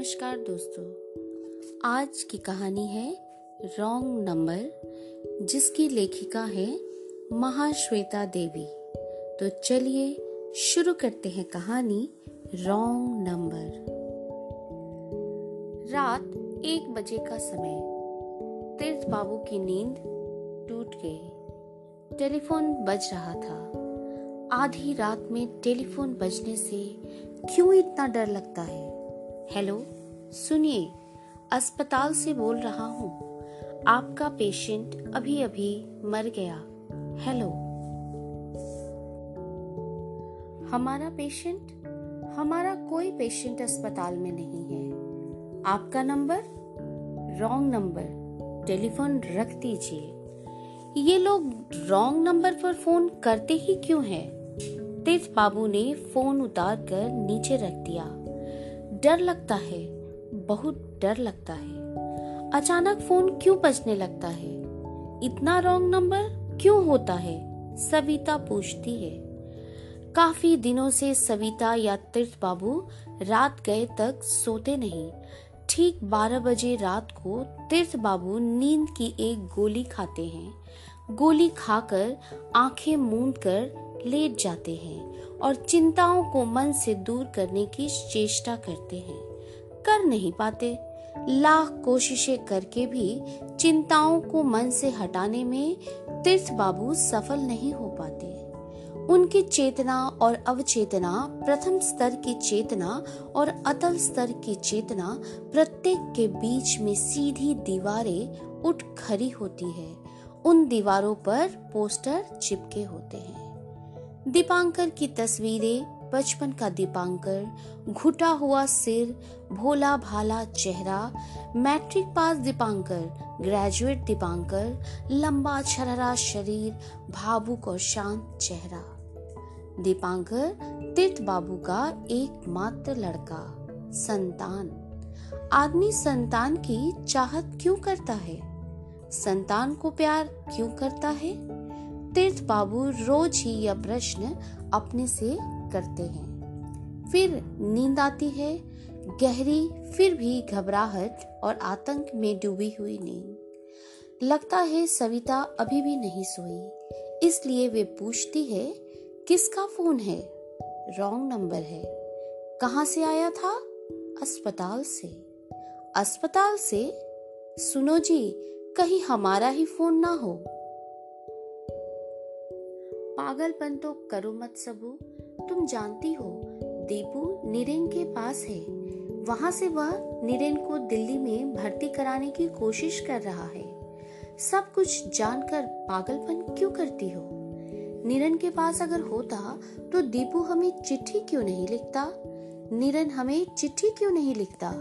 नमस्कार दोस्तों। आज की कहानी है रॉन्ग नंबर, जिसकी लेखिका है महाश्वेता देवी। तो चलिए शुरू करते हैं कहानी रॉन्ग नंबर। रात एक बजे का समय। तीर्थ बाबू की नींद टूट गई। टेलीफोन बज रहा था। आधी रात में टेलीफोन बजने से क्यों इतना डर लगता है? हेलो, सुनिए, अस्पताल से बोल रहा हूँ। आपका पेशेंट अभी अभी मर गया। हेलो। हमारा पेशेंट? हमारा कोई पेशेंट अस्पताल में नहीं है। आपका नंबर? Wrong number. टेलीफोन रख दीजिए। ये लोग रॉन्ग नंबर पर फ़ोन करते ही क्यों हैं? तीर्थ बाबू ने फ़ोन उतार कर नीचे रख दिया। डर लगता है, बहुत डर लगता है। अचानक फ़ोन क्यों बजने लगता है? इतना रॉन्ग नंबर क्यों होता है? सविता पूछती है। काफ़ी दिनों से सविता या तीर्थ बाबू रात गए तक सोते नहीं। ठीक बारह बजे रात को तीर्थ बाबू नींद की एक गोली खाते हैं। गोली खाकर आँखें मूंद कर लेट जाते हैं और चिंताओं को मन से दूर करने की चेष्टा करते हैं। कर नहीं पाते। लाख कोशिशें करके भी चिंताओं को मन से हटाने में तीर्थ बाबू सफल नहीं हो पाते। उनकी चेतना और अवचेतना, प्रथम स्तर की चेतना और अतल स्तर की चेतना प्रत्येक के बीच में सीधी दीवारें उठ खड़ी होती है। उन दीवारों पर पोस्टर चिपके होते हैं। दीपांकर की तस्वीरें, बचपन का दीपांकर, घुटा हुआ सिर, भोला भाला चेहरा, matric pass Dipankar, graduate Dipankar, लंबा छरहरा शरीर, भावुक और शांत चेहरा। दीपांकर तीर्थ बाबू का एकमात्र लड़का, संतान। आदमी संतान की चाहत क्यों करता है? संतान को प्यार क्यों करता है? तीर्थ बाबू रोज ही यह प्रश्न अपने से करते हैं। फिर नींद आती है, गहरी, फिर भी घबराहट और आतंक में डूबी हुई नींद। लगता है सविता अभी भी नहीं सोई, इसलिए वे पूछती है, किसका फ़ोन है? रॉन्ग नंबर है। कहाँ से आया था? अस्पताल से। अस्पताल से? सुनो जी, कहीं हमारा ही फ़ोन ना हो। पागलपन तो करो मत सबू। तुम जानती हो, दीपू निरेन के पास है। वहाँ से वह निरेन को दिल्ली में भर्ती कराने की कोशिश कर रहा है। सब कुछ जानकर पागलपन क्यों करती हो? निरन के पास अगर होता तो दीपू हमें चिट्ठी क्यों नहीं लिखता? निरन हमें चिट्ठी क्यों नहीं लिखता?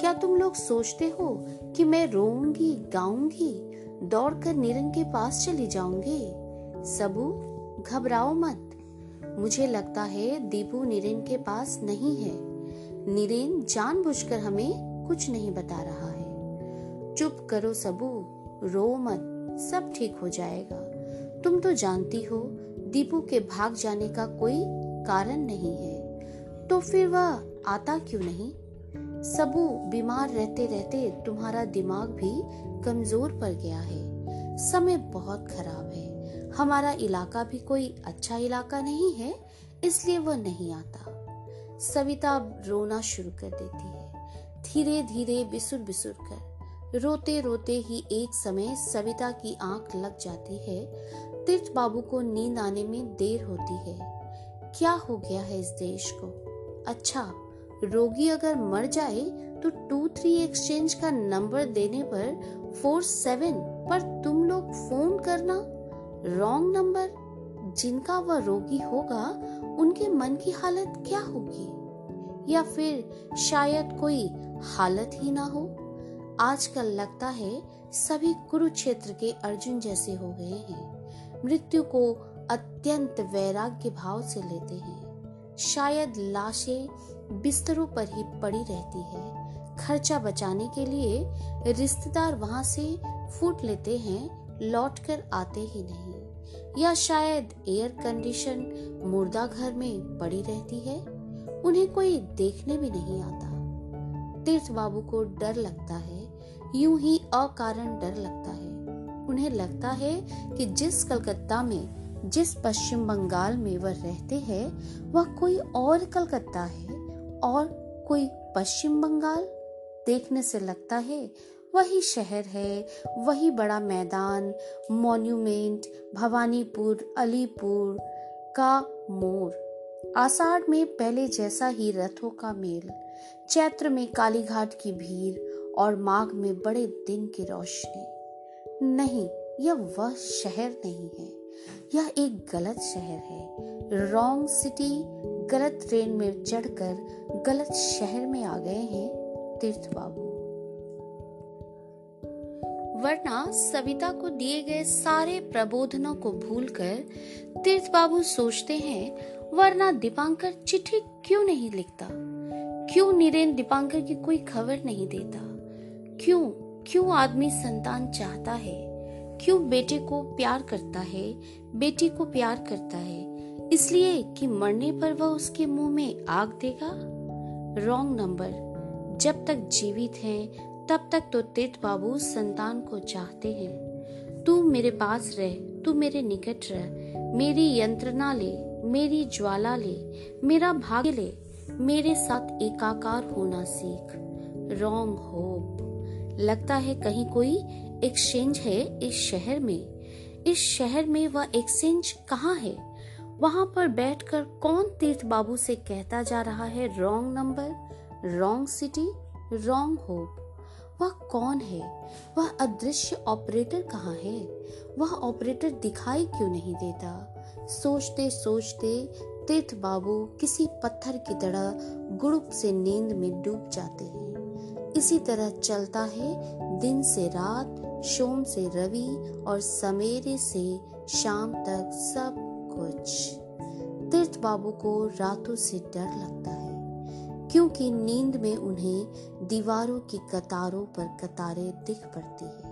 क्या तुम लोग सोचते हो कि मैं रोऊँगी, गाऊँगी, दौड़कर निरन के पास चली जाऊँगी? सबू घबराओ मत। मुझे लगता है दीपू नीरेन के पास नहीं है। नीरेन जानबूझकर हमें कुछ नहीं बता रहा है। चुप करो सबू, रो मत, सब ठीक हो जाएगा। तुम तो जानती हो, दीपू के भाग जाने का कोई कारण नहीं है। तो फिर वह आता क्यों नहीं? सबू बीमार रहते रहते तुम्हारा दिमाग भी कमज़ोर पड़ गया है। समय बहुत खराब है। हमारा इलाका भी कोई अच्छा इलाका नहीं है, इसलिए वह नहीं आता। सविता रोना शुरू कर देती है। धीरे धीरे बिसुर बिसुर कर रोते रोते ही एक समय सविता की आँख लग जाती है। तीर्थ बाबू को नींद आने में देर होती है। क्या हो गया है इस देश को? अच्छा रोगी अगर मर जाए तो टू थ्री एक्सचेंज का नंबर देने पर फोर सेवन पर तुम लोग फ़ोन करना। रॉन्ग नंबर जिनका वह रोगी होगा, उनके मन की हालत क्या होगी? या फिर शायद कोई हालत ही ना हो? आजकल लगता है सभी कुरुक्षेत्र के अर्जुन जैसे हो गए हैं। मृत्यु को अत्यंत वैराग्य भाव से लेते हैं। शायद लाशें बिस्तरों पर ही पड़ी रहती है। खर्चा बचाने के लिए रिश्तेदार वहाँ से फूट लेते हैं लौट कर आते ही नहीं। या शायद एयर कंडीशन मुर्दा घर में पड़ी रहती है? उन्हें कोई देखने भी नहीं आता। तीर्थ बाबू को डर लगता है, यूँ ही अकारण डर लगता है। उन्हें लगता है कि जिस कलकत्ता में, जिस पश्चिम बंगाल में वह रहते हैं, वह कोई और कलकत्ता है और कोई पश्चिम बंगाल? देखने से लगता है वही शहर है, वही बड़ा मैदान मॉन्यूमेंट भवानीपुर, अलीपुर का मोर। आषाढ़ में पहले जैसा ही रथों का मेल, चैत्र में कालीघाट की भीड़ और माघ में बड़े दिन की रोशनी। नहीं, यह वह शहर नहीं है, यह एक गलत शहर है। रॉन्ग सिटी गलत ट्रेन में चढ़कर गलत शहर में आ गए हैं तीर्थ बाबू वरना सविता को दिए गए सारे प्रबोधनों को भूलकर तीर्थ बाबू सोचते हैं, वरना दीपांकर चिट्ठी क्यों नहीं लिखता? क्यों नीरेन दीपांकर की कोई खबर नहीं देता? क्यों क्यों आदमी संतान चाहता है? क्यों बेटे को प्यार करता है? बेटी को प्यार करता है? इसलिए कि मरने पर वह उसके मुँह में आग देगा? रॉन्ग नंबर जब तक जीवित हैं तब तक तो तीर्थ बाबू संतान को चाहते हैं। तू मेरे पास रह, तू मेरे निकट रह, मेरी यंत्रणा ले, मेरी ज्वाला ले, मेरा भाग्य ले, मेरे साथ एकाकार होना सीख। Wrong hope. लगता है कहीं कोई एक्सचेंज है इस शहर में। इस शहर में वह एक्सचेंज कहाँ है? वहाँ पर बैठकर कौन तीर्थ बाबू से कहता जा रहा है wrong number wrong city wrong hope. वह कौन है? वह अदृश्य ऑपरेटर कहाँ है? वह ऑपरेटर दिखाई क्यों नहीं देता? सोचते सोचते तीर्थ बाबू किसी पत्थर की तरह गुड़ुप से नींद में डूब जाते हैं। इसी तरह चलता है दिन से रात सोम से रवि और सवेरे से शाम तक सब कुछ। तीर्थ बाबू को रातों से डर लगता है। क्योंकि नींद में उन्हें दीवारों की कतारों पर कतारें दिख पड़ती है।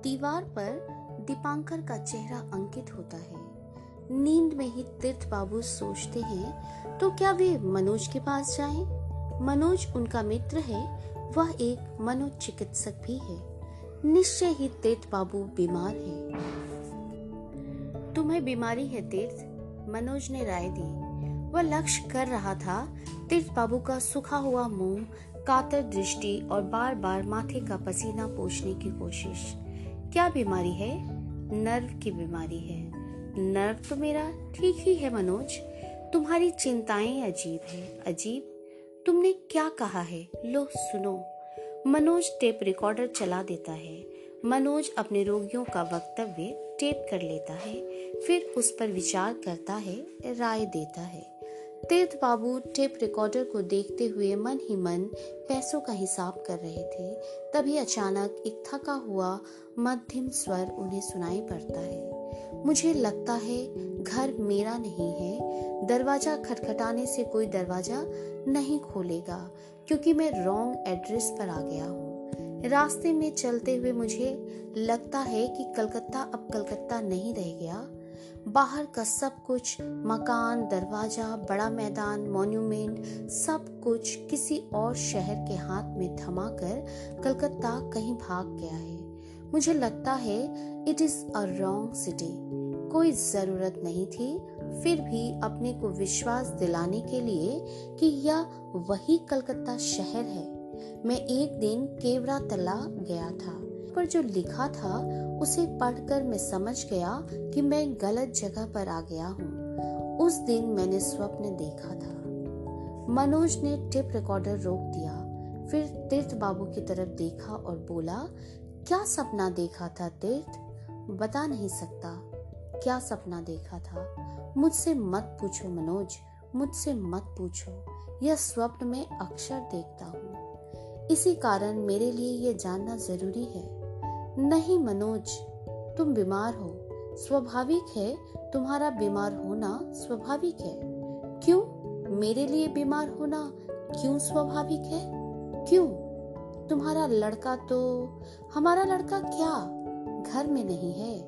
दीवार पर दीपांकर का चेहरा अंकित होता है। नींद में ही तीर्थ बाबू सोचते हैं तो क्या वे मनोज के पास जाएँ? मनोज उनका मित्र है, वह एक मनोचिकित्सक भी है। निश्चय ही तीर्थ बाबू बीमार है। तुम्हें बीमारी है तीर्थ? मनोज ने राय दी। वह लक्ष्य कर रहा था। तीर्थ बाबू का सूखा हुआ मुँह, कातर दृष्टि और बार बार माथे का पसीना पोछने की कोशिश। क्या बीमारी है? नर्व की बीमारी है। नर्व तो मेरा ठीक ही है, मनोज। तुम्हारी चिंताएँ अजीब है। अजीब? तुमने क्या कहा है? लो, सुनो। मनोज टेप रिकॉर्डर चला देता है। मनोज अपने रोगियों का वक्तव्य टेप कर लेता है। फिर उस पर विचार करता है, राय देता है। तीर्थ बाबू टेप रिकॉर्डर को देखते हुए मन ही मन पैसों का हिसाब कर रहे थे। तभी अचानक एक थका हुआ मध्यम स्वर उन्हें सुनाई पड़ता है। मुझे लगता है घर मेरा नहीं है। दरवाज़ा खटखटाने से कोई दरवाज़ा नहीं खोलेगा, क्योंकि मैं रॉन्ग एड्रेस पर आ गया हूँ। रास्ते में चलते हुए मुझे लगता है कि कलकत्ता अब कलकत्ता नहीं रह गया। बाहर का सब कुछ, मकान, दरवाज़ा, बड़ा मैदान मॉन्यूमेंट सब कुछ किसी और शहर के हाथ में थमा कर कलकत्ता कहीं भाग गया है। मुझे लगता है it is a wrong city कोई ज़रूरत नहीं थी, फिर भी अपने को विश्वास दिलाने के लिए कि यह वही कलकत्ता शहर है। मैं एक दिन केवरा तला गया था। पर जो लिखा था, उसे पढ़कर मैं समझ गया कि मैं गलत जगह पर आ गया हूँ। उस दिन मैंने स्वप्न देखा था। मनोज ने टिप रिकॉर्डर रोक दिया। फिर तीर्थ बाबू की तरफ़ देखा और बोला, क्या सपना देखा था तीर्थ? बता नहीं सकता। क्या सपना देखा था? मुझसे मत पूछो मनोज, मुझसे मत पूछो। यह स्वप्न में अक्षर देखता हूँ। इसी कारण मेरे लिए यह जानना ज़रूरी है। नहीं मनोज, तुम बीमार हो। स्वाभाविक है, तुम्हारा बीमार होना स्वाभाविक है। क्यों? मेरे लिए बीमार होना क्यों स्वाभाविक है? क्यों? तुम्हारा लड़का तो हमारा लड़का क्या? घर में नहीं है।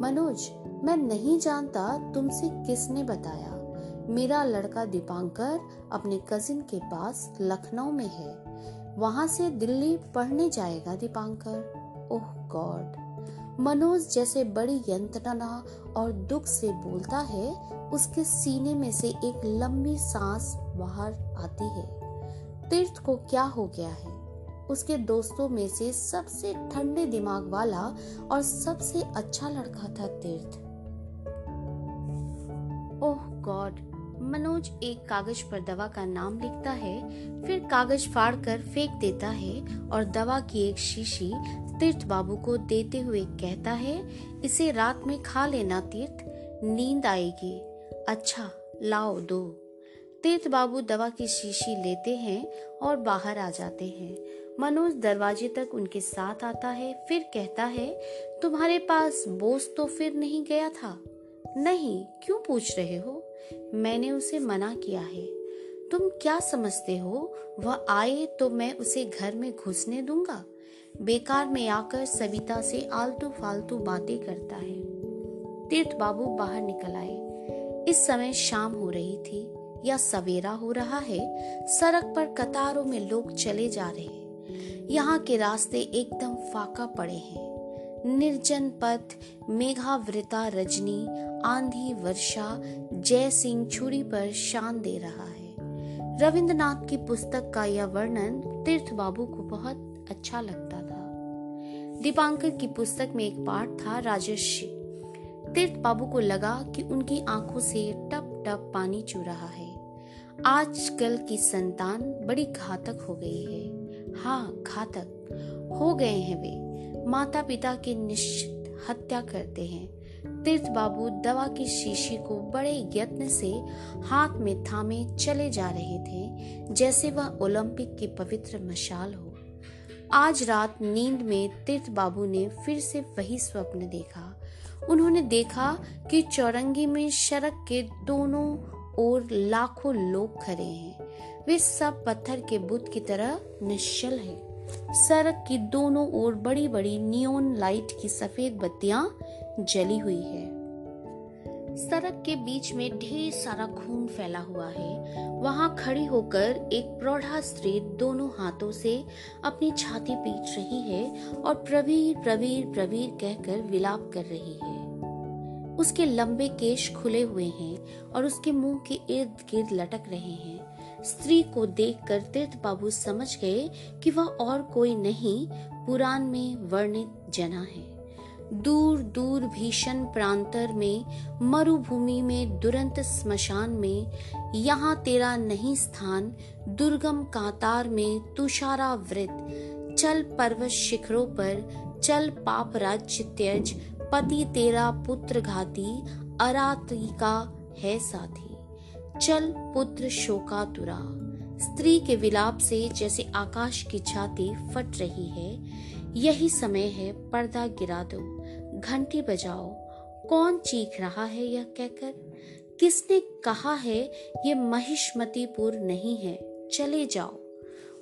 मनोज, मैं नहीं जानता तुमसे किसने बताया। मेरा लड़का दीपांकर अपने कजिन के पास लखनऊ में है। वहाँ से दिल्ली पढ़ने जाएगा दीपांकर। ओह गॉड। मनोज जैसे बड़ी यंत्रणा और दुख से बोलता है, उसके सीने में से एक लंबी सांस बाहर आती है। तीर्थ को क्या हो गया है? उसके दोस्तों में से सबसे ठंडे दिमाग वाला और सबसे अच्छा लड़का था तीर्थ। ओह गॉड, मनोज एक कागज़ पर दवा का नाम लिखता है, फिर कागज़ फाड़ कर फेंक देता है और दवा की एक शीशी तीर्थ बाबू को देते हुए कहता है, इसे रात में खा लेना तीर्थ, नींद आएगी। अच्छा लाओ दो। तीर्थ बाबू दवा की शीशी लेते हैं और बाहर आ जाते हैं। मनोज दरवाजे तक उनके साथ आता है, फिर कहता है, तुम्हारे पास बोस तो फिर नहीं गया था? नहीं, क्यों पूछ रहे हो? मैंने उसे मना किया है। तुम क्या समझते हो? वह आए तो मैं उसे घर में घुसने दूँगा? बेकार में आकर सविता से आलतू फालतू बातें करता है। तीर्थ बाबू बाहर निकल आए। इस समय शाम हो रही थी, या सवेरा हो रहा है, सड़क पर कतारों में लोग चले जा रहे हैं। यहाँ के रास्ते एकदम फाका पड़े हैं। निर्जन पथ, मेघावृता रजनी, आंधी वर्षा, जय सिंह छुरी पर शान दे रहा है। रविंद्रनाथ की पुस्तक का यह वर्णन तीर्थ बाबू को बहुत अच्छा लगता दीपांकर की पुस्तक में एक पाठ था राजस्व तीर्थ बाबू को लगा कि उनकी आँखों से टप टप पानी चू रहा है। आजकल की संतान बड़ी घातक हो गई है। हाँ घातक। हो गए हैं वे। माता पिता की निश्चित हत्या करते हैं। तीर्थ बाबू दवा की शीशी को बड़े यत्न से हाथ में थामे चले जा रहे थे, जैसे वह ओलंपिक की पवित्र मशाल हो। आज रात नींद में तीर्थ बाबू ने फिर से वही स्वप्न देखा। उन्होंने देखा कि चौरंगी में सड़क के दोनों ओर लाखों लोग खड़े हैं। वे सब पत्थर के बुत की तरह निश्चल है। सड़क की दोनों ओर बड़ी बड़ी नियोन लाइट की सफ़ेद बत्तियाँ जली हुई है। सड़क के बीच में ढेर सारा खून फैला हुआ है। वहाँ खड़ी होकर एक प्रौढ़ा स्त्री दोनों हाथों से अपनी छाती पीट रही है और प्रवीर प्रवीर प्रवीर कहकर विलाप कर रही है। उसके लंबे केश खुले हुए हैं और उसके मुँह के इर्द गिर्द लटक रहे हैं। स्त्री को देखकर तीर्थ बाबू समझ गए कि वह और कोई नहीं, पुराण में वर्णित जना है। दूर दूर भीषण प्रांतर में, मरुभूमि में, दुरंत स्मशान में, यहाँ तेरा नहीं स्थान, दुर्गम कातार में तुषारा तुषारावृत चल पर्वत शिखरों पर, चल पाप राज्य त्यज, पति तेरा पुत्र घाती अरातिका है साथी। चल पुत्र शोकातुरा। स्त्री के विलाप से जैसे आकाश की छाती फट रही है, यही समय है पर्दा गिरा दो। घंटी बजाओ। कौन चीख रहा है यह कहकर? किसने कहा है ये महिष्मतीपुर नहीं है? चले जाओ।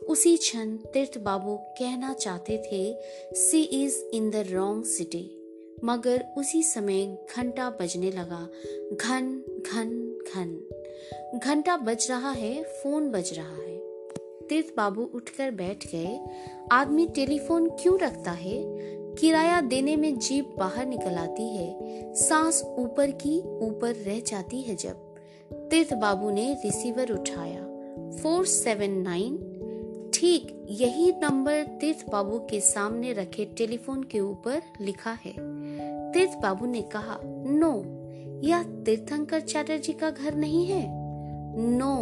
उसी क्षण तीर्थ बाबू कहना चाहते थे, she is in the wrong city. मगर उसी समय घंटा बजने लगा। घन घन घन। घंटा बज रहा है, फ़ोन बज रहा है। तीर्थ बाबू उठकर बैठ गए। आदमी टेलीफोन क्यों रखता है? किराया देने में जीप बाहर निकल आती है, सांस ऊपर की ऊपर रह जाती है जब। तीर्थ बाबू ने रिसीवर उठाया, फोर सेवन नाइन। ठीक यही नंबर तीर्थ बाबू के सामने रखे टेलीफोन के ऊपर लिखा है। तीर्थ बाबू ने कहा, नो, यह तीर्थंकर चैटर्जी का घर नहीं है? नो,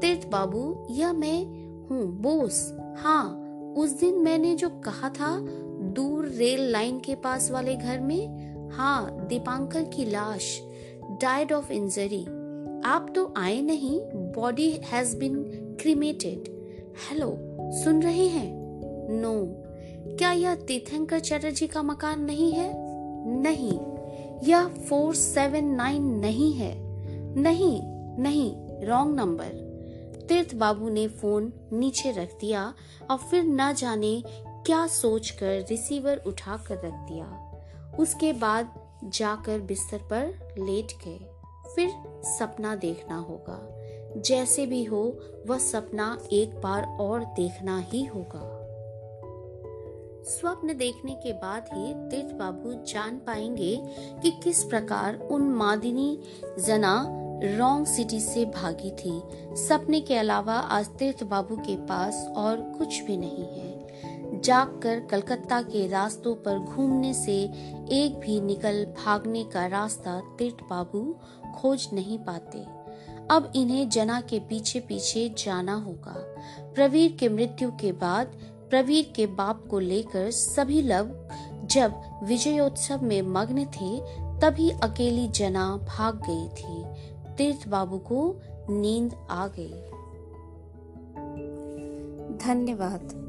तीर्थ बाबू, यह मैं हूँ, बोस। हाँ उस दिन मैंने जो कहा था दूर रेल लाइन के पास वाले घर में? हाँ दीपांकर की लाश डाइड ऑफ़ इंजरी आप तो आए नहीं body has been cremated hello सुन रहे हैं? No no. क्या यह तीर्थंकर चैटर्जी का मकान नहीं है? नहीं। यह फोर सेवन नाइन नहीं है। नहीं नहीं रॉन्ग नंबर तीर्थ बाबू ने फ़ोन नीचे रख दिया और फिर न जाने क्या सोचकर रिसीवर उठा कर रख दिया? उसके बाद जाकर बिस्तर पर लेट गए। फिर सपना देखना होगा। जैसे भी हो, वह सपना एक बार और देखना ही होगा। स्वप्न देखने के बाद ही तीर्थ बाबू जान पाएँगे कि किस प्रकार उन मादिनी जना रॉन्ग सिटी से भागी थी। सपने के अलावा आज तीर्थ बाबू के पास और कुछ भी नहीं है। जागकर कलकत्ता के रास्तों पर घूमने से एक भी निकल भागने का रास्ता तीर्थ बाबू खोज नहीं पाते। अब इन्हें जना के पीछे पीछे जाना होगा। प्रवीर के मृत्यु के बाद प्रवीर के बाप को लेकर सभी लोग जब विजयोत्सव में मग्न थे, तभी अकेली जना भाग गई थी। तीर्थ बाबू को नींद आ गई। धन्यवाद।